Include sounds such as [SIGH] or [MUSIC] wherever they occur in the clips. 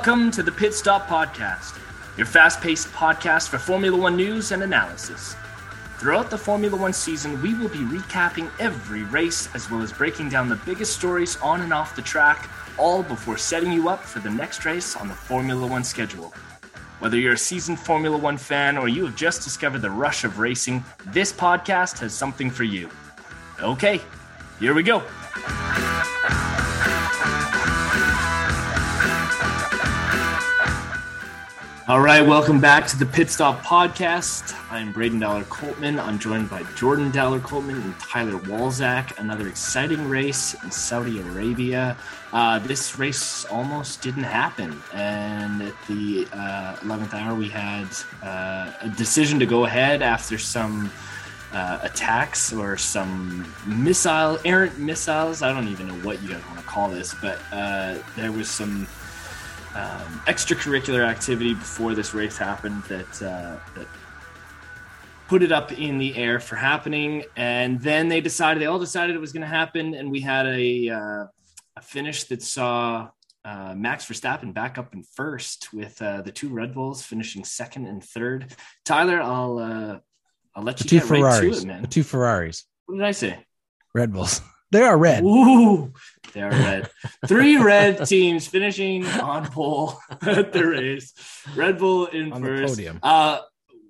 Welcome to the Pit Stop Podcast, your fast paced podcast for Formula One news and analysis. Throughout the Formula One season, we will be recapping every race as well as breaking down the biggest stories on and off the track, all before setting you up for the next race on the Formula One schedule. Whether you're a seasoned Formula One fan or you have just discovered the rush of racing, this podcast has something for you. Okay, here we go. All right, welcome back to the Pit Stop Podcast. I'm Braydon Dowler Coltman. I'm joined by Jordan Dowler Coltman and Tyler Walzak. Another exciting race in Saudi Arabia. Uh, this race almost didn't happen, and at the uh, 11th hour, we had uh, a decision to go ahead after some. Uh, attacks or some missile errant missiles i don't even know what you guys want to call this but uh, there was some um, extracurricular activity before this race happened that uh, that put it up in the air for happening, and then they decided they all decided it was going to happen, and we had a uh, a finish that saw uh, Max Verstappen back up in first with uh, the two Red Bulls finishing second and third. Tyler, I'll uh, I'll let you the two get Ferraris, right to it, man. The two Ferraris, What did I say? Red Bulls. [LAUGHS] They are red. Ooh, they are red. [LAUGHS] Three red teams finishing on pole [LAUGHS] at the race. Red Bull in On the first. podium. Uh,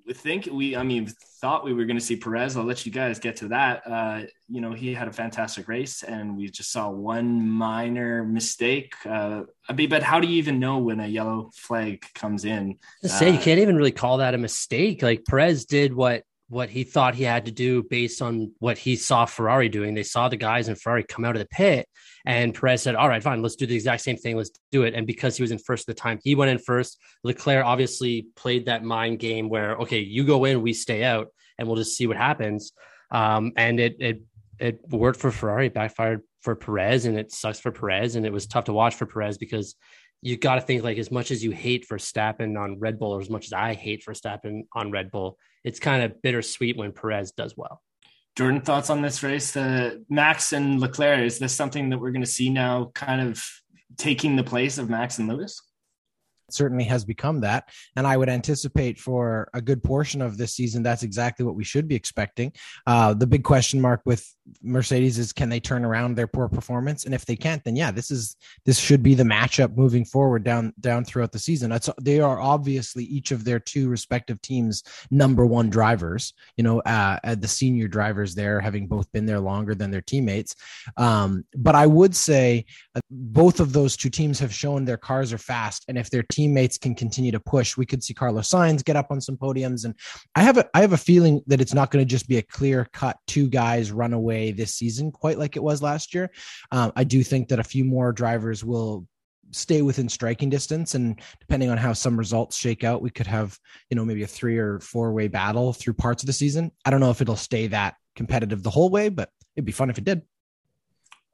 we think we, I mean, thought we were going to see Perez. I'll let you guys get to that. Uh, you know, he had a fantastic race, and we just saw one minor mistake. Uh, I mean, but how do you even know when a yellow flag comes in? to say you Uh, can't even really call that a mistake. Like Perez did what what he thought he had to do based on what he saw Ferrari doing. They saw the guys in Ferrari come out of the pit, and Perez said, "All right, fine, let's do the exact same thing. Let's do it." And because he was in first at the time, he went in first. Leclerc obviously played that mind game where, okay, you go in, we stay out, and we'll just see what happens. Um, and it it it worked for Ferrari, backfired for Perez, and it sucks for Perez, and it was tough to watch for Perez because you got to think like as much as you hate Verstappen on Red Bull, or as much as I hate Verstappen on Red Bull, it's kind of bittersweet when Perez does well. Jordan, thoughts on this race? Uh, Max and Leclerc, is this something that we're going to see now kind of taking the place of Max and Lewis? Certainly has become that. And I would anticipate for a good portion of this season, that's exactly what we should be expecting. Uh, the big question mark with Mercedes is can they turn around their poor performance? And if they can't, then yeah, this is this should be the matchup moving forward down down throughout the season. That's they are obviously each of their two respective teams' number one drivers. You know, uh, uh, the senior drivers there, having both been there longer than their teammates. Um, but I would say uh, both of those two teams have shown their cars are fast, and if their teammates can continue to push, we could see Carlos Sainz get up on some podiums. And I have a I have a feeling that it's not going to just be a clear cut two guys run away this season, quite like it was last year. Um, I do think that a few more drivers will stay within striking distance and depending on how some results shake out we could have you know maybe a three or four way battle through parts of the season i don't know if it'll stay that competitive the whole way but it'd be fun if it did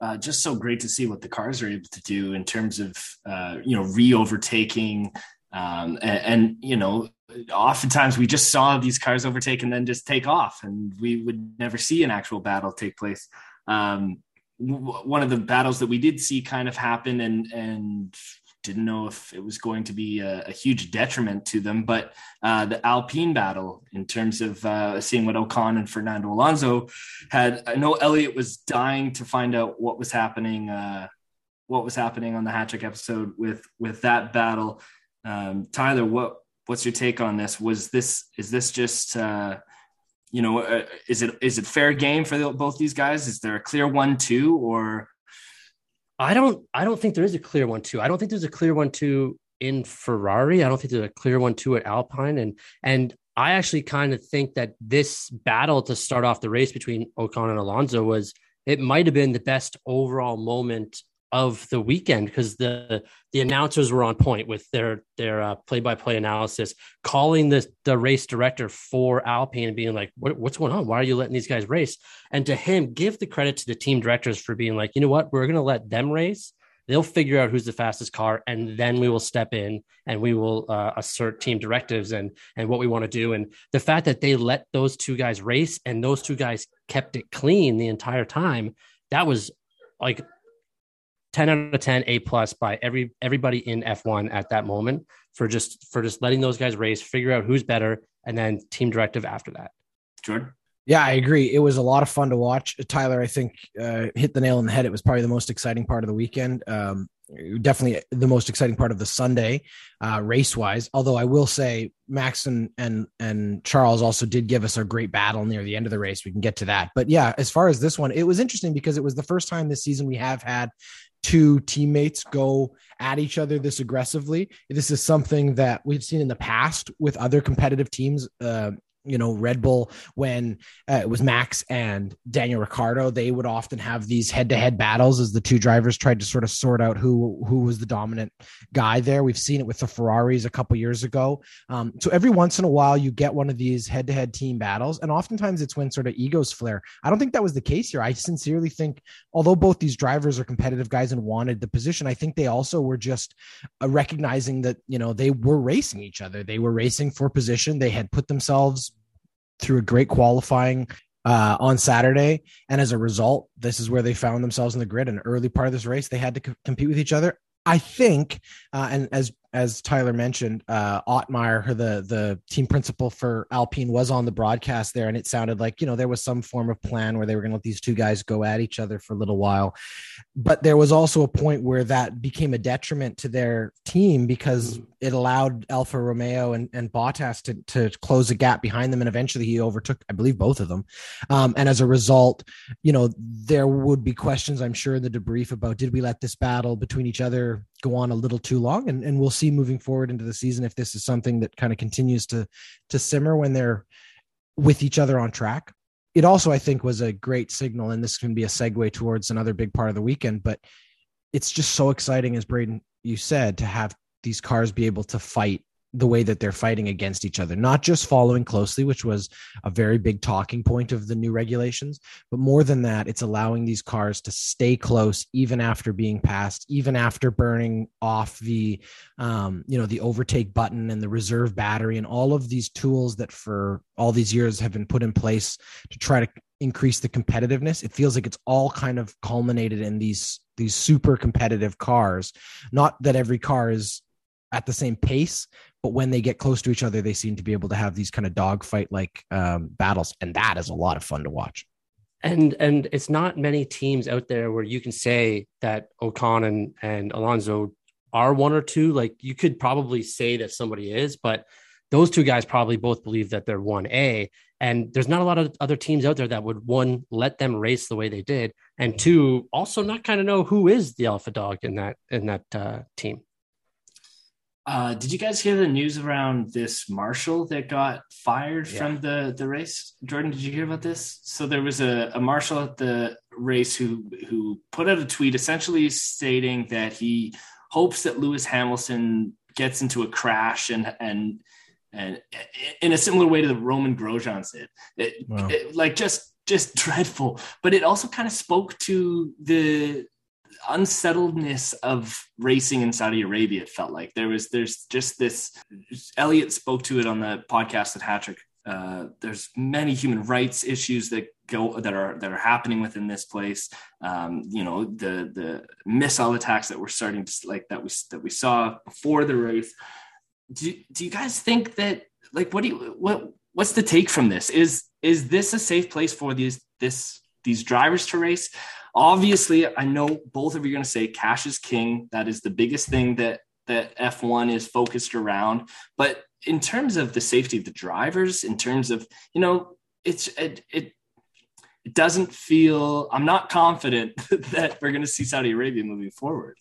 uh, just so great to see what the cars are able to do in terms of uh, you know re-overtaking um, and, and you know oftentimes we just saw these cars overtake and then just take off and we would never see an actual battle take place. Um, w- one of the battles that we did see kind of happen and and didn't know if it was going to be a, a huge detriment to them but uh, the alpine battle in terms of uh, seeing what ocon and fernando alonso had i know elliot was dying to find out what was happening uh, what was happening on the hat trick episode with with that battle. Um, tyler what what's your take on this? Was this is this just uh, you know uh, is it is it fair game for the, both these guys? Is there a clear one two or I don't I don't think there is a clear one too. I don't think there's a clear one two in Ferrari. I don't think there's a clear one two at Alpine. And and I actually kind of think that this battle to start off the race between Ocon and Alonso was it might have been the best overall moment of the weekend because the the announcers were on point with their their uh, play-by-play analysis calling the the race director for Alpine and being like what, what's going on? Why are you letting these guys race? And to him give the credit to the team directors for being like you know what? We're going to let them race. They'll figure out who's the fastest car and then we will step in and we will uh, assert team directives and and what we want to do. And the fact that they let those two guys race and those two guys kept it clean the entire time that was like 10 out of 10 a plus by every everybody in f1 at that moment for just for just letting those guys race figure out who's better and then team directive after that jordan yeah, I agree. It was a lot of fun to watch. Tyler, I think, uh, hit the nail on the head. It was probably the most exciting part of the weekend. Um, definitely the most exciting part of the Sunday, uh, race wise. Although I will say, Max and, and and Charles also did give us a great battle near the end of the race. We can get to that. But yeah, as far as this one, it was interesting because it was the first time this season we have had two teammates go at each other this aggressively. This is something that we've seen in the past with other competitive teams. Uh, you know Red Bull when uh, it was Max and Daniel Ricciardo they would often have these head-to-head battles as the two drivers tried to sort of sort out who who was the dominant guy there. We've seen it with the Ferraris a couple years ago. Um, so every once in a while you get one of these head-to-head team battles and oftentimes it's when sort of egos flare. I don't think that was the case here. I sincerely think although both these drivers are competitive guys and wanted the position I think they also were just uh, recognizing that you know they were racing each other. They were racing for position. They had put themselves through a great qualifying uh, on Saturday. And as a result, this is where they found themselves in the grid. An early part of this race, they had to compete with each other. I think, uh, and as as Tyler mentioned, uh, Otmar, the the team principal for Alpine, was on the broadcast there, and it sounded like you know there was some form of plan where they were going to let these two guys go at each other for a little while, but there was also a point where that became a detriment to their team because it allowed Alfa Romeo and, and Bottas to to close a gap behind them, and eventually he overtook, I believe, both of them, um, and as a result, you know there would be questions, I'm sure, in the debrief about did we let this battle between each other go on a little too long, and and we'll see moving forward into the season if this is something that kind of continues to to simmer when they're with each other on track. It also, I think, was a great signal, and this can be a segue towards another big part of the weekend. But it's just so exciting, as Braydon you said, to have these cars be able to fight the way that they're fighting against each other, not just following closely, which was a very big talking point of the new regulations, but more than that, it's allowing these cars to stay close even after being passed, even after burning off the, um, you know, the overtake button and the reserve battery and all of these tools that for all these years have been put in place to try to increase the competitiveness. It feels like it's all kind of culminated in these these super competitive cars. Not that every car is at the same pace, but when they get close to each other, they seem to be able to have these kind of dogfight like um, battles, and that is a lot of fun to watch. And and it's not many teams out there where you can say that Ocon and and Alonso are one or two. Like you could probably say that somebody is, but those two guys probably both believe that they're one A. And there's not a lot of other teams out there that would one let them race the way they did, and two also not kind of know who is the alpha dog in that in that uh, team. Uh, did you guys hear the news around this marshal that got fired yeah. from the the race? Jordan, did you hear about this? So there was a, a marshal at the race who who put out a tweet essentially stating that he hopes that Lewis Hamilton gets into a crash and and and in a similar way to the Romain Grosjean did. It, wow. it, like just just [LAUGHS] dreadful. But it also kind of spoke to the unsettledness of racing in Saudi Arabia. It felt like there was there's just this. Elliot spoke to it on the podcast at Hattrick. Uh, there's many human rights issues that go that are that are happening within this place. Um, you know the the missile attacks that we're starting to like that we that we saw before the race. Do, do you guys think that like what do you what what's the take from this? Is is this a safe place for these this these drivers to race? Obviously, I know both of you are going to say cash is king. That is the biggest thing that that F1 is focused around. But in terms of the safety of the drivers, in terms of you know, it's it it, it doesn't feel. I'm not confident [LAUGHS] that we're going to see Saudi Arabia moving forward.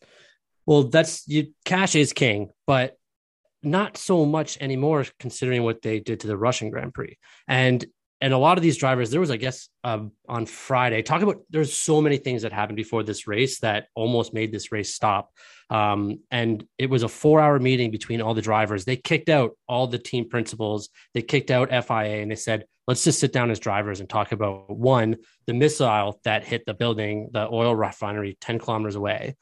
Well, that's you. Cash is king, but not so much anymore, considering what they did to the Russian Grand Prix. And and a lot of these drivers there was i guess um, on friday talk about there's so many things that happened before this race that almost made this race stop um, and it was a four hour meeting between all the drivers they kicked out all the team principals they kicked out fia and they said let's just sit down as drivers and talk about one the missile that hit the building the oil refinery 10 kilometers away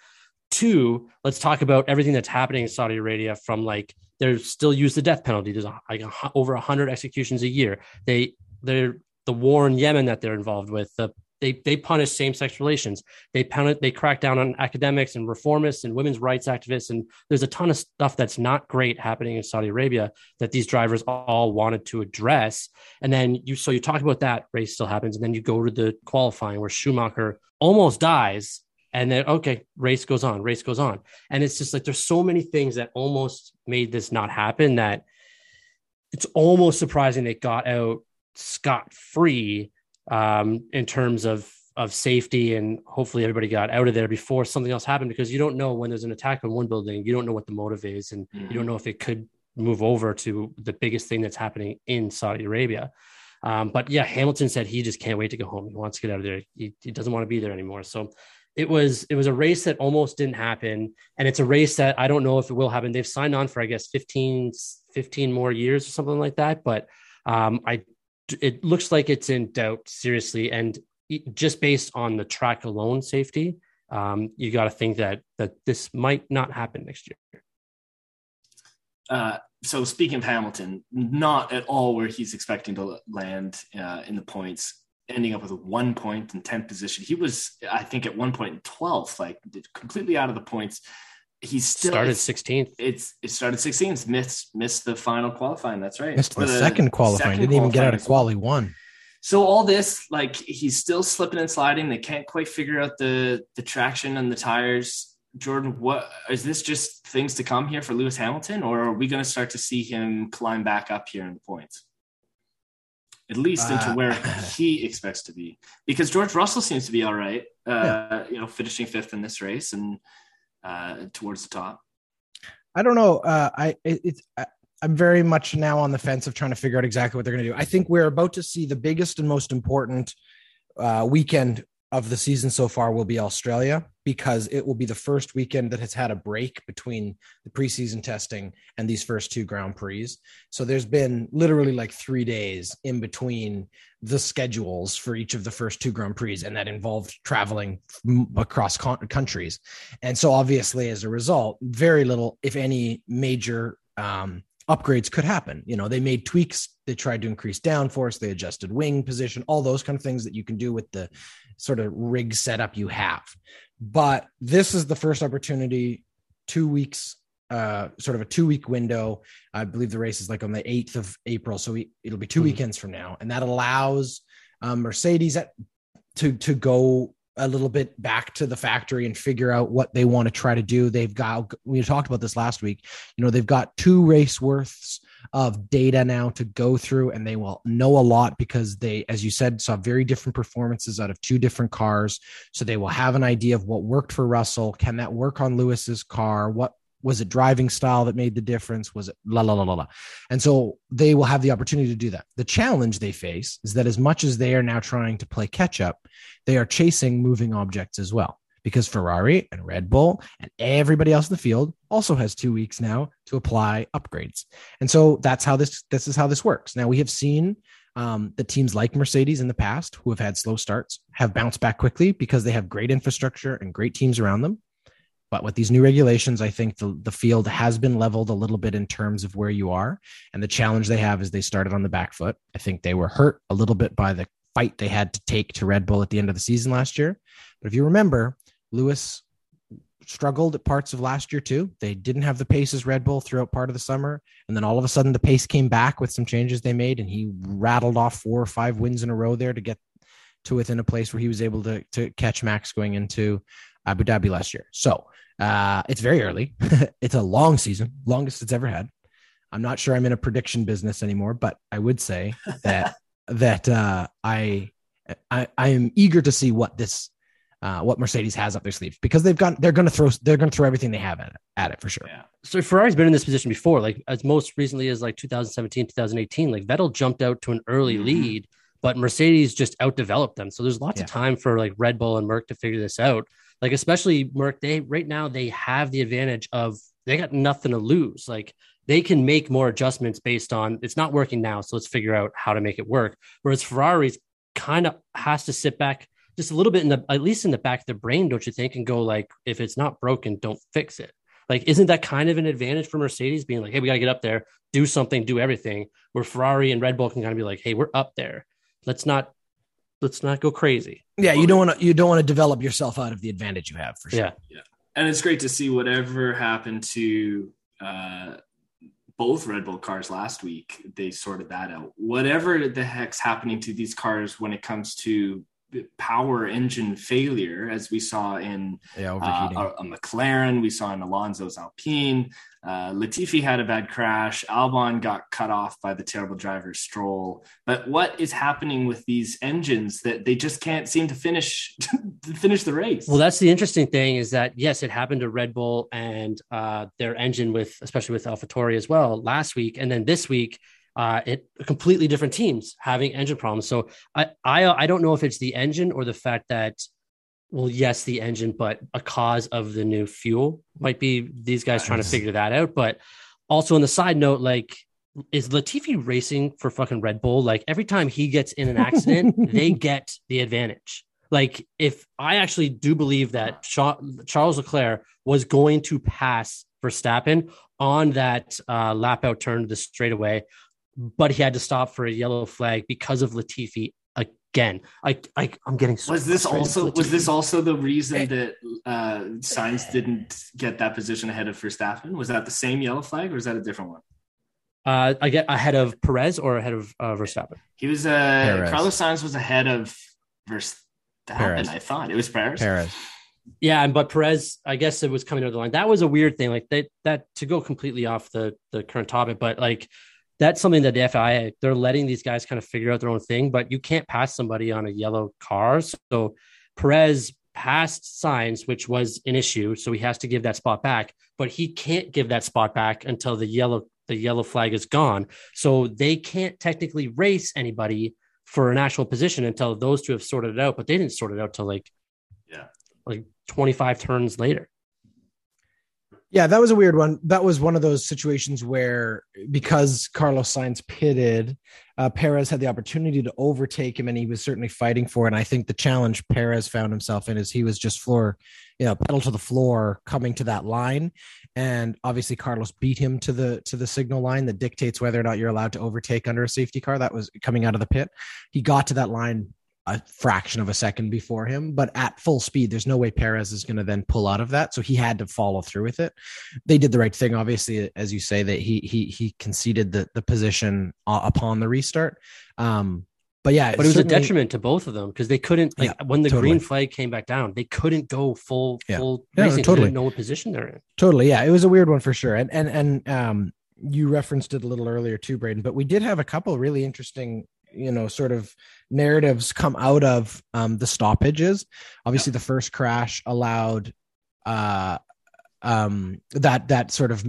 two let's talk about everything that's happening in saudi arabia from like they're still use the death penalty. There's like over 100 executions a year. They they're the war in Yemen that they're involved with, the they they punish same sex relations. They punish, they crack down on academics and reformists and women's rights activists. And there's a ton of stuff that's not great happening in Saudi Arabia that these drivers all wanted to address. And then you so you talk about that race still happens, and then you go to the qualifying where Schumacher almost dies. And then okay, race goes on, race goes on. And it's just like there's so many things that almost made this not happen that it's almost surprising they got out scot free um, in terms of of safety and hopefully everybody got out of there before something else happened because you don't know when there's an attack on one building you don't know what the motive is and mm-hmm. you don't know if it could move over to the biggest thing that's happening in Saudi Arabia. Um, but yeah, Hamilton said he just can't wait to go home. He wants to get out of there. He, he doesn't want to be there anymore. So it was it was a race that almost didn't happen, and it's a race that I don't know if it will happen. They've signed on for I guess 15, 15 more years or something like that. But um, I it looks like it's in doubt seriously, and just based on the track alone safety, um, you got to think that that this might not happen next year. Uh, so speaking of Hamilton, not at all where he's expecting to land uh, in the points, ending up with one point in 10th position. He was, I think, at one point in 12th, like completely out of the points he's still started 16th. It's it started 16th. Missed missed the final qualifying. That's right. Missed the, the, second qualifying. Second Didn't even get out of quali one. So all this, like he's still slipping and sliding. They can't quite figure out the the traction and the tires. Jordan, what is this just things to come here for Lewis Hamilton, or are we going to start to see him climb back up here in the points? At least into uh, where [LAUGHS] he expects to be, because George Russell seems to be all right. Uh, yeah. You know, finishing fifth in this race, and uh, towards the top? I don't know. Uh, I it, it's I'm very much now on the fence of trying to figure out exactly what they're going to do. I think we're about to see the biggest and most important uh, weekend of the season so far will be Australia because it will be the first weekend that has had a break between the preseason testing and these first two Grand Prix. So there's been literally like three days in between the schedules for each of the first two Grand Prix, and that involved traveling across con- countries. And so, obviously, as a result, very little, if any, major um, upgrades could happen. You know, they made tweaks, they tried to increase downforce, they adjusted wing position, all those kind of things that you can do with the sort of rig setup you have. But this is the first opportunity, two weeks, uh, sort of a two week window. I believe the race is like on the 8th of April. So we, it'll be 2 mm-hmm. weekends from now. And that allows um, Mercedes at, to, to go a little bit back to the factory and figure out what they want to try to do. They've got, we talked about this last week, you know, they've got two race worths of data now to go through and they will know a lot because they as you said saw very different performances out of two different cars. So they will have an idea of what worked for russell. Can that work on lewis's car? What was it driving style that made the difference? Was it la la la la la. And so they will have the opportunity to do that. The challenge they face is that as much as they are now trying to play catch up they are chasing moving objects as well because Ferrari and Red Bull and everybody else in the field also has two weeks now to apply upgrades. And so that's how this this is how this works. Now we have seen um, the teams like Mercedes in the past who have had slow starts have bounced back quickly because they have great infrastructure and great teams around them. But with these new regulations, I think the, the field has been leveled a little bit in terms of where you are. And the challenge they have is they started on the back foot. I think they were hurt a little bit by the fight they had to take to Red Bull at the end of the season last year. But if you remember, Lewis struggled at parts of last year too. They didn't have the pace as Red Bull throughout part of the summer. And then all of a sudden the pace came back with some changes they made and he rattled off four or five wins in a row there to get to within a place where he was able to, to catch Max going into Abu Dhabi last year. So uh, it's very early. [LAUGHS] it's a long season, longest it's ever had. I'm not sure I'm in a prediction business anymore, but I would say that [LAUGHS] that uh, I, I I am eager to see what this uh, what Mercedes has up their sleeve because they've got they're going to throw they're going to throw everything they have at it, at it for sure. Yeah. So Ferrari's been in this position before, like as most recently as like 2017, 2018. Like Vettel jumped out to an early mm-hmm. lead, but Mercedes just outdeveloped them. So there's lots yeah. of time for like Red Bull and Merc to figure this out. Like especially Merc, they right now they have the advantage of they got nothing to lose. Like they can make more adjustments based on it's not working now, so let's figure out how to make it work. Whereas Ferrari's kind of has to sit back just a little bit in the at least in the back of the brain, don't you think? And go like, if it's not broken, don't fix it. Like, isn't that kind of an advantage for Mercedes being like, hey, we got to get up there, do something, do everything? Where Ferrari and Red Bull can kind of be like, hey, we're up there. Let's not let's not go crazy. Yeah, you don't want to you don't want to develop yourself out of the advantage you have for sure. Yeah. Yeah. And it's great to see whatever happened to uh, both Red Bull cars last week. They sorted that out. Whatever the heck's happening to these cars when it comes to power engine failure, as we saw in Yeah, uh, a, a McLaren, we saw in Alonso's Alpine. Uh, Latifi had a bad crash. Albon got cut off by the terrible driver Stroll. But what is happening with these engines that they just can't seem to finish to [LAUGHS] finish the race? Well, that's the interesting thing is that yes, it happened to Red Bull and uh, their engine with, especially with AlphaTauri as well last week, and then this week, uh, it completely different teams having engine problems. So I, I, I don't know if it's the engine or the fact that, well, yes, the engine, but a cause of the new fuel might be these guys trying to figure that out. But also on the side note, like. Is Latifi racing for fucking Red Bull? Like every time he gets in an accident, [LAUGHS] they get the advantage like if I actually do believe that Charles Leclerc was going to pass Verstappen on that uh, lap out turn to the straightaway, but he had to stop for a yellow flag because of Latifi again. I, I I'm getting so was this also was this also the reason that uh Sainz didn't get that position ahead of Verstappen? Was that the same yellow flag or was that a different one? uh, I get ahead of Perez or ahead of uh, Verstappen? He was uh Perez. Carlos Sainz was ahead of Verstappen, Perez. I thought. It was Perez. Perez. Yeah, and but Perez, I guess it was coming over the line. That was a weird thing. Like that that to go completely off the the current topic, but like that's something that the FIA they're letting these guys kind of figure out their own thing. But you can't pass somebody on a yellow car. So Perez passed Sainz, which was an issue. So he has to give that spot back, but he can't give that spot back until the yellow the yellow flag is gone. So they can't technically race anybody for an actual position until those two have sorted it out. But they didn't sort it out till like Yeah. like 25 turns later. Yeah, that was a weird one. That was one of those situations where because Carlos Sainz pitted, uh, Perez had the opportunity to overtake him, and he was certainly fighting for it. And I think the challenge Perez found himself in is he was just floor, you know, pedal to the floor, coming to that line, and obviously Carlos beat him to the to the signal line that dictates whether or not you're allowed to overtake under a safety car. That was coming out of the pit. He got to that line a fraction of a second before him, but at full speed, there's no way Perez is going to then pull out of that. So he had to follow through with it. They did the right thing, obviously, as you say that he he he conceded the the position uh, upon the restart. Um, but yeah, But it was a detriment to both of them because they couldn't like when the totally. green flag came back down, they couldn't go full Yeah. full Yeah, racing. 'cause totally. Know what position they're in. Totally, yeah, it was a weird one for sure. And and and um, you referenced it a little earlier too, Braydon. But we did have a couple really interesting, you know, sort of narratives come out of um, the stoppages. Obviously, the first crash allowed uh, um, that that sort of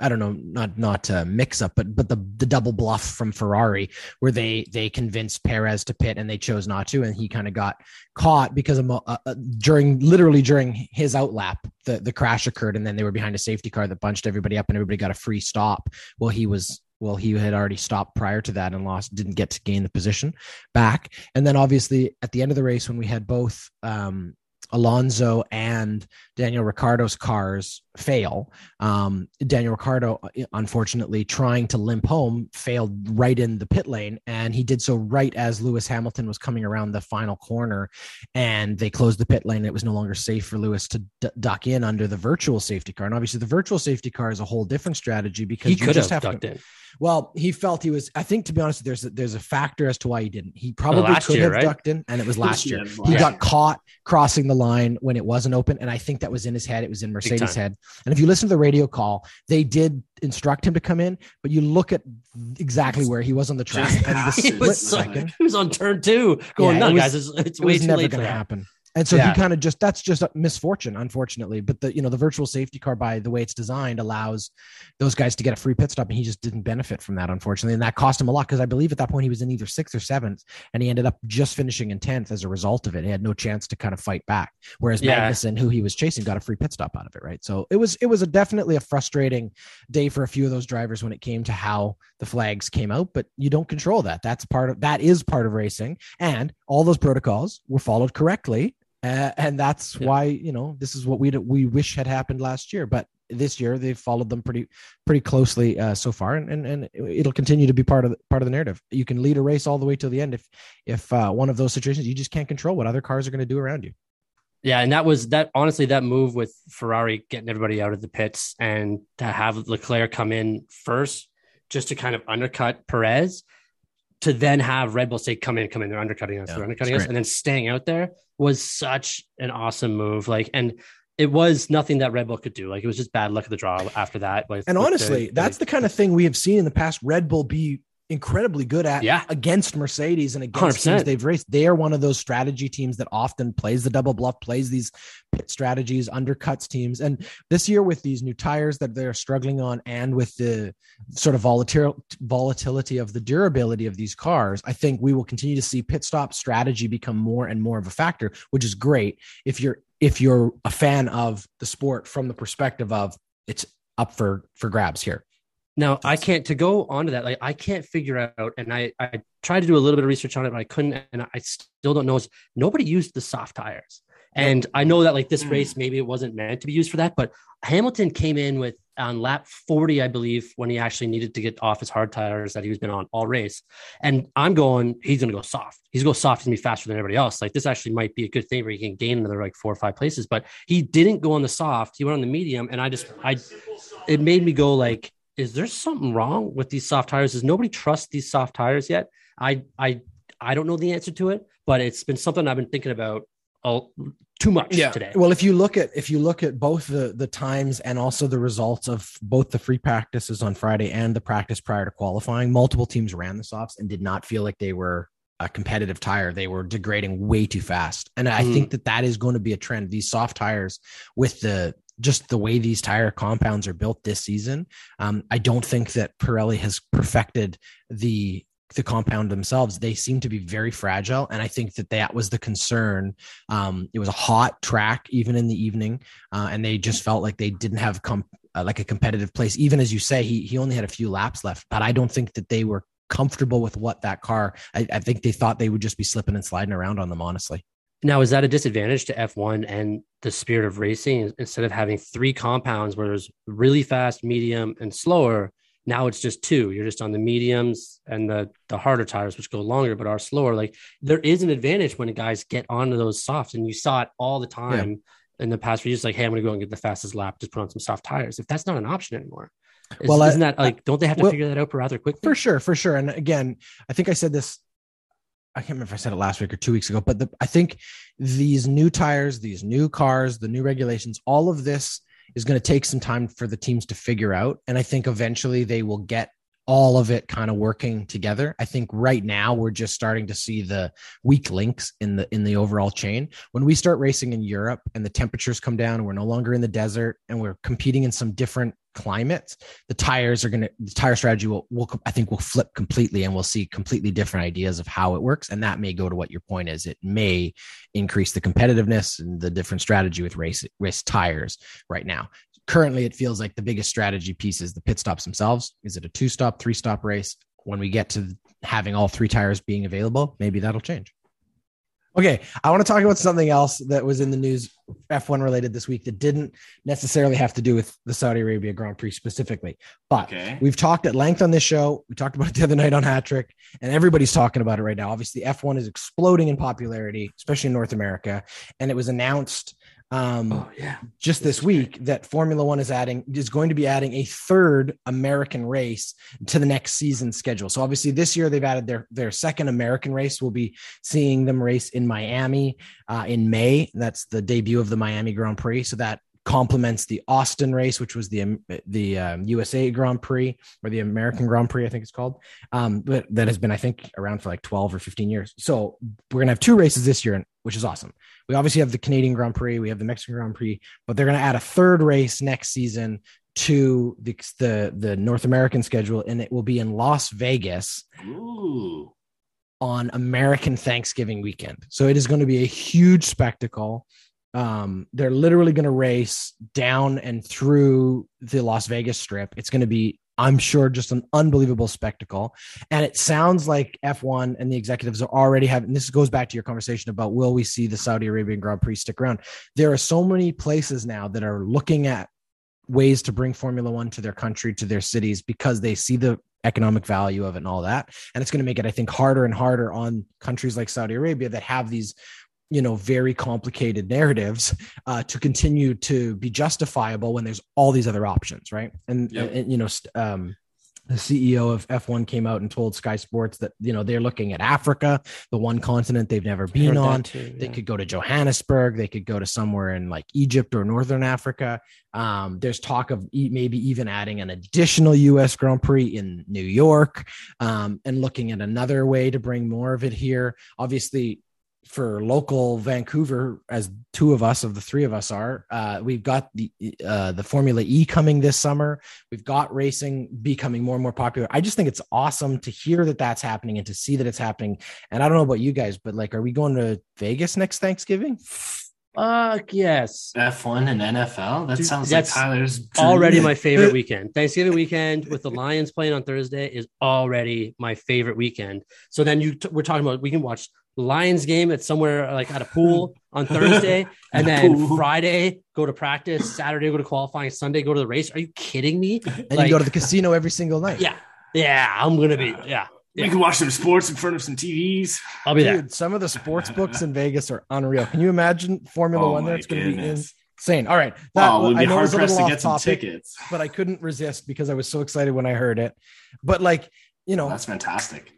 I don't know, not not uh, mix up, but but the the double bluff from Ferrari, where they they convinced Perez to pit and they chose not to, and he kind of got caught because of, uh, uh, during literally during his outlap, the the crash occurred, and then they were behind a safety car that bunched everybody up, and everybody got a free stop. Well, he was well, he had already stopped prior to that and lost, didn't get to gain the position back, and then obviously at the end of the race when we had both um, Alonso and Daniel Ricciardo's cars fail. Um, Daniel Ricciardo, unfortunately, trying to limp home, failed right in the pit lane, and he did so right as Lewis Hamilton was coming around the final corner, and they closed the pit lane. It was no longer safe for Lewis to d- duck in under the virtual safety car, and obviously the virtual safety car is a whole different strategy because He you could just have have ducked to. in. Well, he felt he was. I think to be honest, there's a, there's a factor as to why he didn't. He probably could year, have right? ducked in, and it was last year. He got caught crossing the line when it wasn't open, and I think that was in his head. It was in Mercedes' head. And if you listen to the radio call, they did instruct him to come in, but you look at exactly where he was on the track, Just and the. [LAUGHS] He was, so, second. [LAUGHS] he was on turn two, going, Yeah, no, was- guys, it's, it's It way too never late for going to happen. And so Yeah. he kind of just that's just a misfortune, unfortunately. But the you know the virtual safety car by the way it's designed allows those guys to get a free pit stop, and he just didn't benefit from that, unfortunately, and that cost him a lot because I believe at that point he was in either sixth or seventh, and he ended up just finishing in tenth as a result of it. He had no chance to kind of fight back, whereas Yeah. Magnussen, who he was chasing, got a free pit stop out of it, right? So it was it was a definitely a frustrating day for a few of those drivers when it came to how the flags came out, but you don't control that. That's part of that is part of racing, and all those protocols were followed correctly Uh, and that's yeah. why you know this is what we we wish had happened last year. But this year they've followed them pretty pretty closely uh, so far, and, and and it'll continue to be part of the, part of the narrative. You can lead a race all the way till the end if if uh, one of those situations you just can't control what other cars are going to do around you. Yeah, and that was that. Honestly, that move with Ferrari getting everybody out of the pits and to have Leclerc come in first, just to kind of undercut Perez, to then have Red Bull say, "Come in, come in." They're undercutting us. Yeah, they're undercutting us, and then staying out there was such an awesome move. Like, and it was nothing that Red Bull could do. Like, it was just bad luck of the draw after that. With, and honestly, the, that's the, the kind of thing we have seen in the past. Red Bull be incredibly good at yeah. against Mercedes and against 100%. teams they've raced. They are one of those strategy teams that often plays the double bluff, plays these pit strategies, undercuts teams. And this year with these new tires that they're struggling on and with the sort of volatil- volatility of the durability of these cars, I think we will continue to see pit stop strategy become more and more of a factor, which is great if you're if you're a fan of the sport from the perspective of it's up for for grabs here. Now I can't to go onto that. Like I can't figure out, and I I tried to do a little bit of research on it, but I couldn't, and I still don't know. Is Nobody used the soft tires, and I know that like this hmm. race maybe it wasn't meant to be used for that, but Hamilton came in with on lap 40, I believe, when he actually needed to get off his hard tires that he was been on all race. And I'm going, he's going to go soft. He's going to go soft and be faster than everybody else. Like this actually might be a good thing where he can gain another like four or five places. But he didn't go on the soft. He went on the medium, and I just, I, it made me go like, is there something wrong with these soft tires? Does nobody trust these soft tires yet? I I I don't know the answer to it, but it's been something I've been thinking about all, too much yeah. today. Well, if you look at if you look at both the the times and also the results of both the free practices on Friday and the practice prior to qualifying, multiple teams ran the softs and did not feel like they were a competitive tire. They were degrading way too fast. And I mm. think that that is going to be a trend. These soft tires with the just the way these tire compounds are built this season, um, I don't think that Pirelli has perfected the the compound themselves. They seem to be very fragile, and I think that that was the concern. Um, it was a hot track even in the evening, uh, and they just felt like they didn't have uh, like a competitive place. Even as you say, he he only had a few laps left, but I don't think that they were comfortable with what that car. I, I think they thought they would just be slipping and sliding around on them. Honestly. Now, is that a disadvantage to F1 and the spirit of racing? Instead of having three compounds where there's really fast, medium, and slower, now it's just two. You're just on the mediums and the the harder tires, which go longer but are slower. Like there is an advantage when guys get onto those softs, and you saw it all the time yeah. in the past few years. Like, hey, I'm going to go and get the fastest lap. Just put on some soft tires. If that's not an option anymore, is, well, isn't that like? Don't they have to well, figure that out rather quickly? For sure, for sure. And again, I think I said this I can't remember if I said it last week or two weeks ago, but the, I think these new tires, these new cars, the new regulations, all of this is going to take some time for the teams to figure out. And I think eventually they will get all of it kind of working together. I think right now we're just starting to see the weak links in the in the overall chain. When we start racing in Europe and the temperatures come down, and we're no longer in the desert and we're competing in some different climates, the tires are going to, the tire strategy will, will, I think will flip completely and we'll see completely different ideas of how it works. And that may go to what your point is. It may increase the competitiveness and the different strategy with race, race tires right now. Currently, it feels like the biggest strategy piece is the pit stops themselves. Is it a two stop, three stop race? When we get to having all three tires being available, maybe that'll change. Okay, I want to talk about something else that was in the news F1 related this week that didn't necessarily have to do with the Saudi Arabia Grand Prix specifically. But okay. we've talked at length on this show. We talked about it the other night on Hattrick, and everybody's talking about it right now. Obviously, F1 is exploding in popularity, especially in North America. And it was announced um, oh, yeah. just this week that Formula One is adding is going to be adding a third American race to the next season schedule. So obviously this year they've added their their second American race. We'll be seeing them race in Miami uh, in May. That's the debut of the Miami Grand Prix. So that complements the Austin race, which was the um, the um, USA Grand Prix or the American Grand Prix, I think it's called. Um, but that has been, I think, around for like twelve or fifteen years. So we're gonna have two races this year, which is awesome. We obviously have the Canadian Grand Prix, we have the Mexican Grand Prix, but they're gonna add a third race next season to the the, the North American schedule, and it will be in Las Vegas. Ooh. On American Thanksgiving weekend. So it is going to be a huge spectacle um, they're literally going to race down and through the Las Vegas strip. It's going to be I'm sure just an unbelievable spectacle. And it sounds like F1 and the executives are already having this goes back to your conversation about will we see the Saudi Arabian Grand Prix stick around? There are so many places now that are looking at ways to bring Formula One to their country, to their cities, because they see the economic value of it and all that. And it's going to make it, I think, harder and harder on countries like Saudi Arabia that have these you know very complicated narratives uh, to continue to be justifiable when there's all these other options right and, yep. and you know um, the CEO of F1 came out and told Sky Sports that you know they're looking at Africa, the one continent they've never been on. Too, yeah. They could go to Johannesburg, they could go to somewhere in like Egypt or Northern Africa. Um, there's talk of e- maybe even adding an additional U.S. Grand Prix in New York, um, and looking at another way to bring more of it here. Obviously, for local Vancouver, as two of us of the three of us are, uh, we've got the uh, the Formula E coming this summer. We've got racing becoming more and more popular. I just think it's awesome to hear that that's happening and to see that it's happening. And I don't know about you guys, but like, are we going to Vegas next Thanksgiving? Fuck yes. F1 and NFL. That Dude, sounds like Tyler's dream. already my favorite [LAUGHS] weekend. Thanksgiving weekend with the Lions playing on Thursday is already my favorite weekend. So then you t- we're talking about we can watch Lions game at somewhere like at a pool on [LAUGHS] Thursday, and then Friday go to practice, Saturday go to qualifying, Sunday go to the race. Are you kidding me? And like, you go to the casino every single night. Yeah, yeah, I'm gonna be yeah. We yeah. can watch some sports in front of some TVs. I'll be Dude, there. Some of the sports books in Vegas are unreal. Can you imagine Formula oh One there? It's going to be insane. All right. Oh, that, oh, it would be hard pressed to get some topic, tickets. But I couldn't resist because I was so excited when I heard it. But like, you know, that's fantastic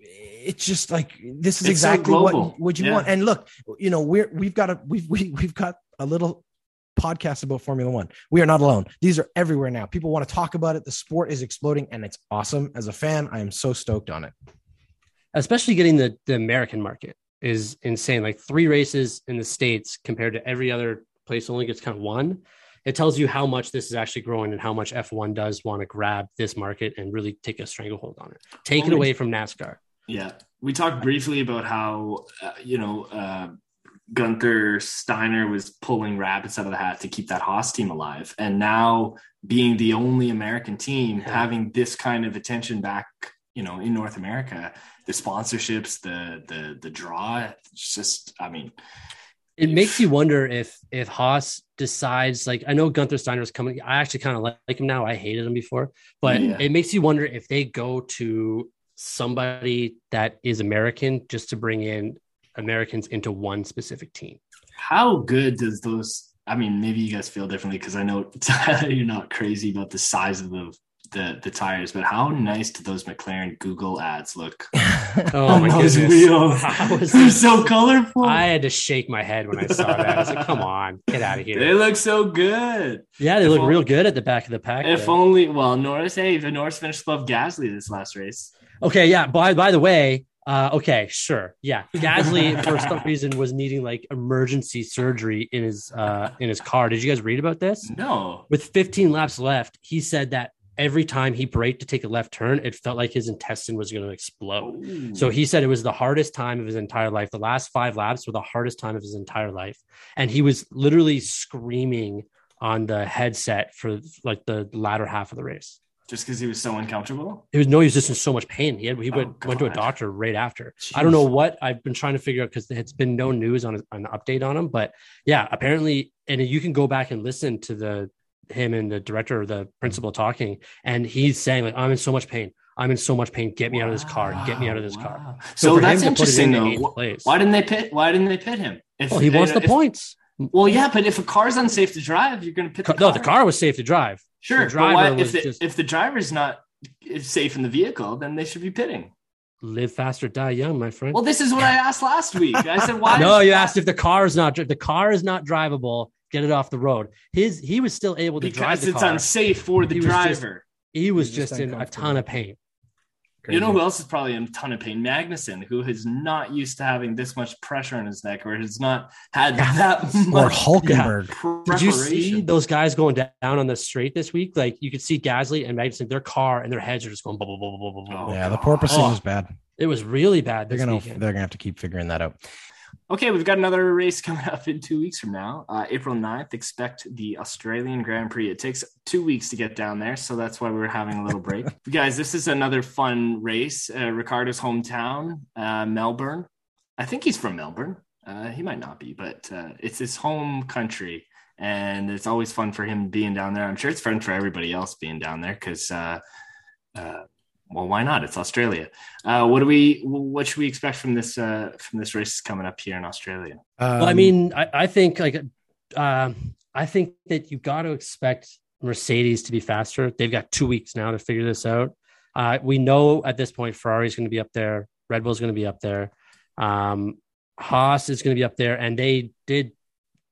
it's just like this is it's exactly so what what you yeah. want. And look, you know, we're we've got a we've we, we've got a little podcast about Formula One. We are not alone. These are everywhere now. People want to talk about it. The sport is exploding, and it's awesome. As a fan, I am so stoked on it. Especially getting the the American market is insane. Like three races in the states compared to every other place only gets kind of one it tells you how much this is actually growing and how much F1 does want to grab this market and really take a stranglehold on it. Take it away from NASCAR. Yeah, we talked briefly about how uh, you know uh, Gunther Steiner was pulling rabbits out of the hat to keep that Haas team alive, and now being the only American team yeah. having this kind of attention back, you know, in North America, the sponsorships, the the the draw, it's just, I mean. It makes you wonder if if Haas decides like I know Gunther Steiner is coming. I actually kind of like him now. I hated him before, but yeah. it makes you wonder if they go to somebody that is American just to bring in Americans into one specific team. How good does those? I mean, maybe you guys feel differently because I know [LAUGHS] you're not crazy about the size of the the the tires, but how nice do those McLaren Google ads look? [LAUGHS] oh my goodness, wheels. [LAUGHS] They're so colorful. I had to shake my head when I saw that. I was like, "Come on, get out of here!" They look so good. Yeah, they if look only, real good at the back of the pack. If though. only, well, Norris. Hey, the Norris finished above Gasly this last race. Okay, yeah. By by the way, uh, okay, sure, yeah. Gasly for some reason was needing like emergency surgery in his uh, in his car. Did you guys read about this? No. With 15 laps left, he said that every time he braked to take a left turn, it felt like his intestine was going to explode. Ooh. So he said it was the hardest time of his entire life. The last five laps were the hardest time of his entire life, and he was literally screaming on the headset for like the latter half of the race just because he was so uncomfortable? He was no, he was just in so much pain. He had he went, oh, went to a doctor right after. Jeez. I don't know what I've been trying to figure out because it's been no news on an update on him. But yeah, apparently, and you can go back and listen to the him and the director or the principal talking, and he's saying like, "I'm in so much pain. I'm in so much pain. Get me wow. out of this car. Get me out of this wow. car." So, so that's interesting in though. Why didn't they pit? Why didn't they pit him? If, well, he wants if, the points. Well, yeah, but if a car's unsafe to drive, you're going to pit. The no, the car was safe to drive. Sure, the but why, if the, just, if the driver's not safe in the vehicle, then they should be pitting. Live faster, die young, my friend. Well, this is what I asked last week. I said, "Why?" [LAUGHS] no, you asked if the car is not the car is not drivable. Get it off the road. His he was still able to because drive the it's car. unsafe for the he driver. just, he was just, just in a ton of pain. Crazy. You know who else is probably in a ton of pain? Magnussen, who is not used to having this much pressure on his neck, or has not had that much. Or Hulkenberg. Yeah. Did you see those guys going down on the straight this week? Like you could see Gasly and Magnussen, their car and their heads are just going blah blah blah blah blah. blah. yeah, the porpoising oh, was bad. It was really bad. They're gonna weekend. they're gonna have to keep figuring that out. Okay, we've got another race [LAUGHS] coming up in two weeks from now, uh, April 9th. Expect the Australian Grand Prix. It takes two weeks to get down there, so that's why we're having a little break. [LAUGHS] Guys, this is another fun race. Uh, Ricciardo's hometown, uh, Melbourne. I think he's from Melbourne. Uh, he might not be, but uh, it's his home country, and it's always fun for him being down there. I'm sure it's fun for everybody else being down there because uh, well, why not? It's Australia. Uh, what do we? What should we expect from this uh, from this race coming up here in Australia? Um, well, I mean, I, I think like uh, I think that you've got to expect Mercedes to be faster. They've got two weeks now to figure this out. Uh, we know at this point Ferrari's going to be up there, Red Bull's going to be up there, um, Haas is going to be up there, and they did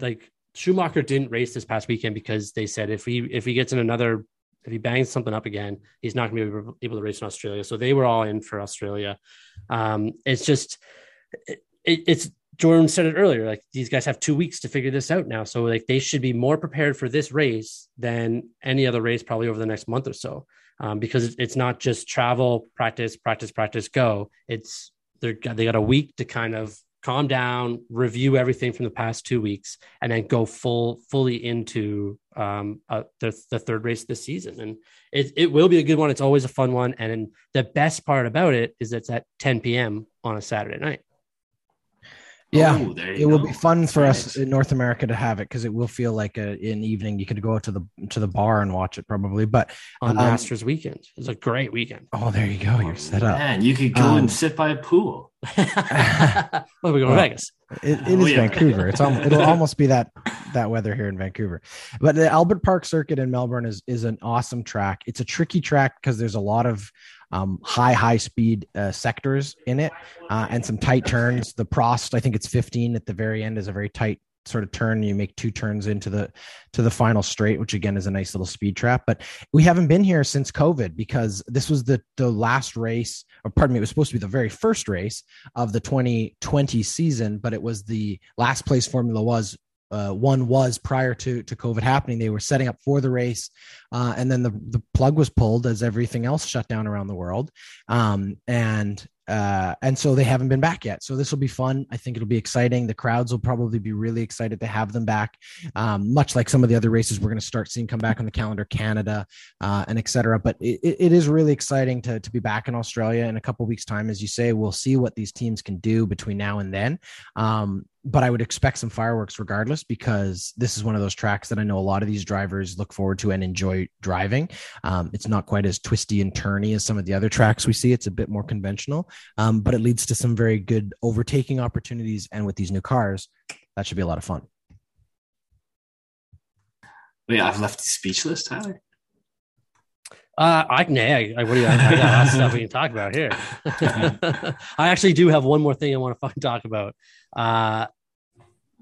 like Schumacher didn't race this past weekend because they said if he if he gets in another if he bangs something up again, he's not going to be able to race in Australia. So they were all in for Australia. Um, it's just, it, it's Jordan said it earlier. Like these guys have two weeks to figure this out now, so like they should be more prepared for this race than any other race probably over the next month or so, um, because it's not just travel, practice, practice, practice, go. It's they they got a week to kind of calm down, review everything from the past two weeks, and then go full fully into um, uh, the, the third race this season. And it, it will be a good one. It's always a fun one. And the best part about it is it's at 10 p.m. on a Saturday night. Yeah, oh, it go. will be fun for us in North America to have it because it will feel like a, an evening. You could go to the to the bar and watch it probably, but on um, Masters weekend, it's a great weekend. Oh, there you go. You're set up. Man, you could go um, and sit by a pool. [LAUGHS] [LAUGHS] well, we go to Vegas. It, it oh, is yeah. Vancouver. It's almost, it'll [LAUGHS] almost be that that weather here in Vancouver. But the Albert Park Circuit in Melbourne is is an awesome track. It's a tricky track because there's a lot of um, high high speed uh, sectors in it uh, and some tight turns. The Prost, I think it's 15 at the very end, is a very tight sort of turn you make two turns into the to the final straight which again is a nice little speed trap but we haven't been here since covid because this was the the last race or pardon me it was supposed to be the very first race of the 2020 season but it was the last place formula was uh, one was prior to to COVID happening. They were setting up for the race, uh, and then the the plug was pulled as everything else shut down around the world. Um, and uh, and so they haven't been back yet. So this will be fun. I think it'll be exciting. The crowds will probably be really excited to have them back. Um, much like some of the other races we're going to start seeing come back on the calendar, Canada uh, and etc. But it, it is really exciting to to be back in Australia in a couple weeks' time, as you say. We'll see what these teams can do between now and then. Um, but I would expect some fireworks regardless because this is one of those tracks that I know a lot of these drivers look forward to and enjoy driving. Um, it's not quite as twisty and turny as some of the other tracks we see. It's a bit more conventional, um, but it leads to some very good overtaking opportunities. And with these new cars, that should be a lot of fun. Wait, I've left you speechless, Tyler. Uh, I can. Hey, I, what do you? I got lots of stuff we can talk about here. [LAUGHS] I actually do have one more thing I want to fucking talk about. Uh,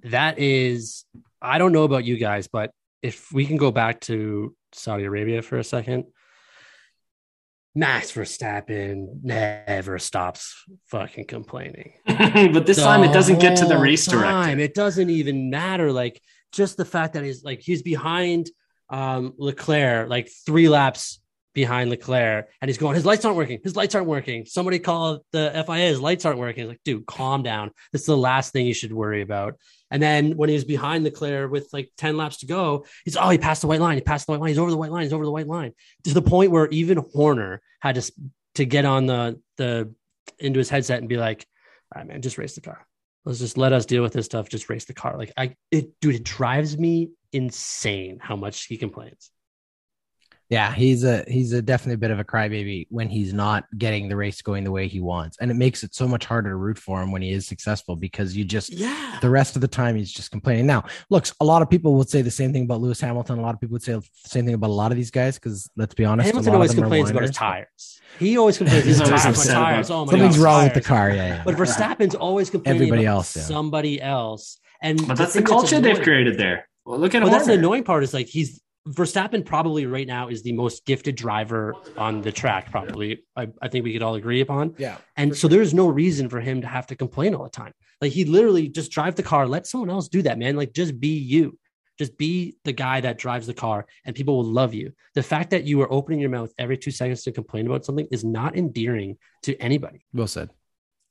that is, I don't know about you guys, but if we can go back to Saudi Arabia for a second, Max Verstappen never stops fucking complaining. [LAUGHS] but this the time it doesn't get to the race director. It doesn't even matter. Like just the fact that he's like he's behind um Leclerc like three laps behind Leclerc and he's going, his lights aren't working. His lights aren't working. Somebody call the FIA, his lights aren't working. He's like, dude, calm down. This is the last thing you should worry about. And then when he was behind Leclerc with like 10 laps to go, he's, oh, he passed the white line. He passed the white line. He's over the white line. He's over the white line to the point where even Horner had to, to get on the, the, into his headset and be like, all right, man, just race the car. Let's just let us deal with this stuff. Just race the car. Like I, it, dude, it drives me insane how much he complains. Yeah, he's a he's a definitely a bit of a crybaby when he's not getting the race going the way he wants, and it makes it so much harder to root for him when he is successful because you just yeah the rest of the time he's just complaining. Now, looks a lot of people would say the same thing about Lewis Hamilton. A lot of people would say the same thing about a lot of these guys because let's be honest, Hamilton always complains about his tires. He always complains his tires. tires. Oh my Something's God, wrong tires. with the car. Yeah, yeah. but Verstappen's always complaining Everybody else, yeah. somebody else, and but that's the, the culture they've created there. Well, look at. Well, that's the annoying part. Is like he's Verstappen probably right now is the most gifted driver on the track. Probably, I, I think we could all agree upon. Yeah. And so there's no reason for him to have to complain all the time. Like he literally just drive the car, let someone else do that, man. Like just be you. Just be the guy that drives the car, and people will love you. The fact that you are opening your mouth every two seconds to complain about something is not endearing to anybody. Well said.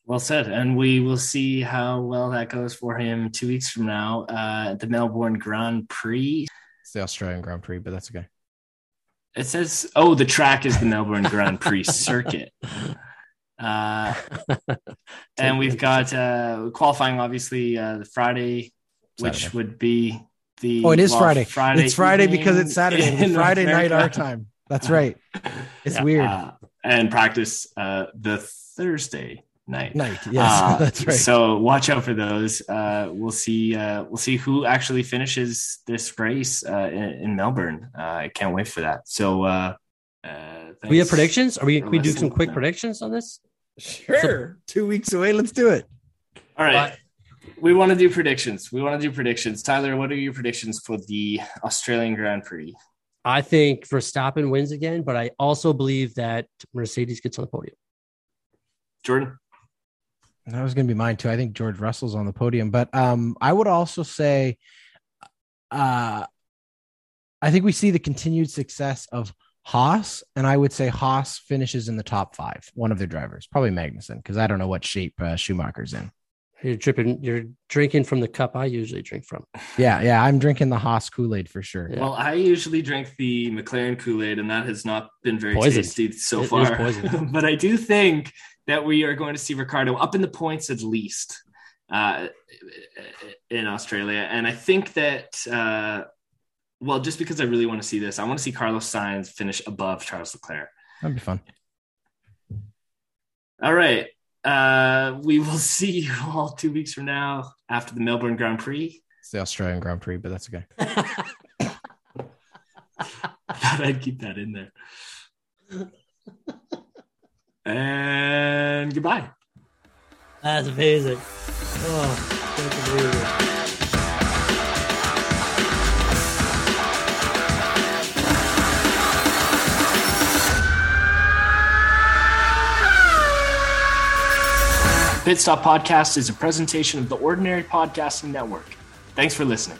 Well said. And we will see how well that goes for him two weeks from now uh, at the Melbourne Grand Prix. The Australian Grand Prix, but that's okay. It says, oh, the track is the Melbourne Grand Prix [LAUGHS] circuit. Uh, [LAUGHS] and we've got uh, qualifying, obviously, uh, the Friday, which would be the. Oh, it is Friday. Friday. it's Friday because it's Saturday. Friday night our time. That's right. It's [LAUGHS] Yeah. weird. Uh, and practice uh, the Thursday night. night. Yes, Uh, [LAUGHS] that's right. So watch out for those. Uh, we'll see. Uh, we'll see who actually finishes this race uh, in, in Melbourne. Uh, I can't wait for that. So uh, uh, we have predictions. Are we? Can we do some quick no. predictions on this? Sure. Two weeks away. Let's do it. All right. We want to do predictions. We want to do predictions. Tyler, what are your predictions for the Australian Grand Prix? I think Verstappen wins again, but I also believe that Mercedes gets on the podium. Jordan? That was going to be mine too. I think George Russell's on the podium, but um, I would also say, uh, I think we see the continued success of Haas, and I would say Haas finishes in the top five. One of their drivers, probably Magnussen, because I don't know what shape uh, Schumacher's in. You're dripping. You're drinking from the cup I usually drink from. Yeah, yeah, I'm drinking the Haas Kool Aid for sure. Yeah. Well, I usually drink the McLaren Kool Aid, and that has not been very Poison. tasty so It is far. [LAUGHS] but I do think that we are going to see Ricciardo up in the points at least uh, in Australia. And I think that, uh, well, just because I really want to see this, I want to see Carlos Sainz finish above Charles Leclerc. That'd be fun. All right. Uh, we will [LAUGHS] see you all two weeks from now after the Melbourne Grand Prix. It's the Australian Grand Prix, but that's okay. I [LAUGHS] [LAUGHS] thought I'd keep that in there. And goodbye. That's amazing. Oh, that's amazing. Pit Stop Podcast is a presentation of the Ordinary Podcasting Network. Thanks for listening.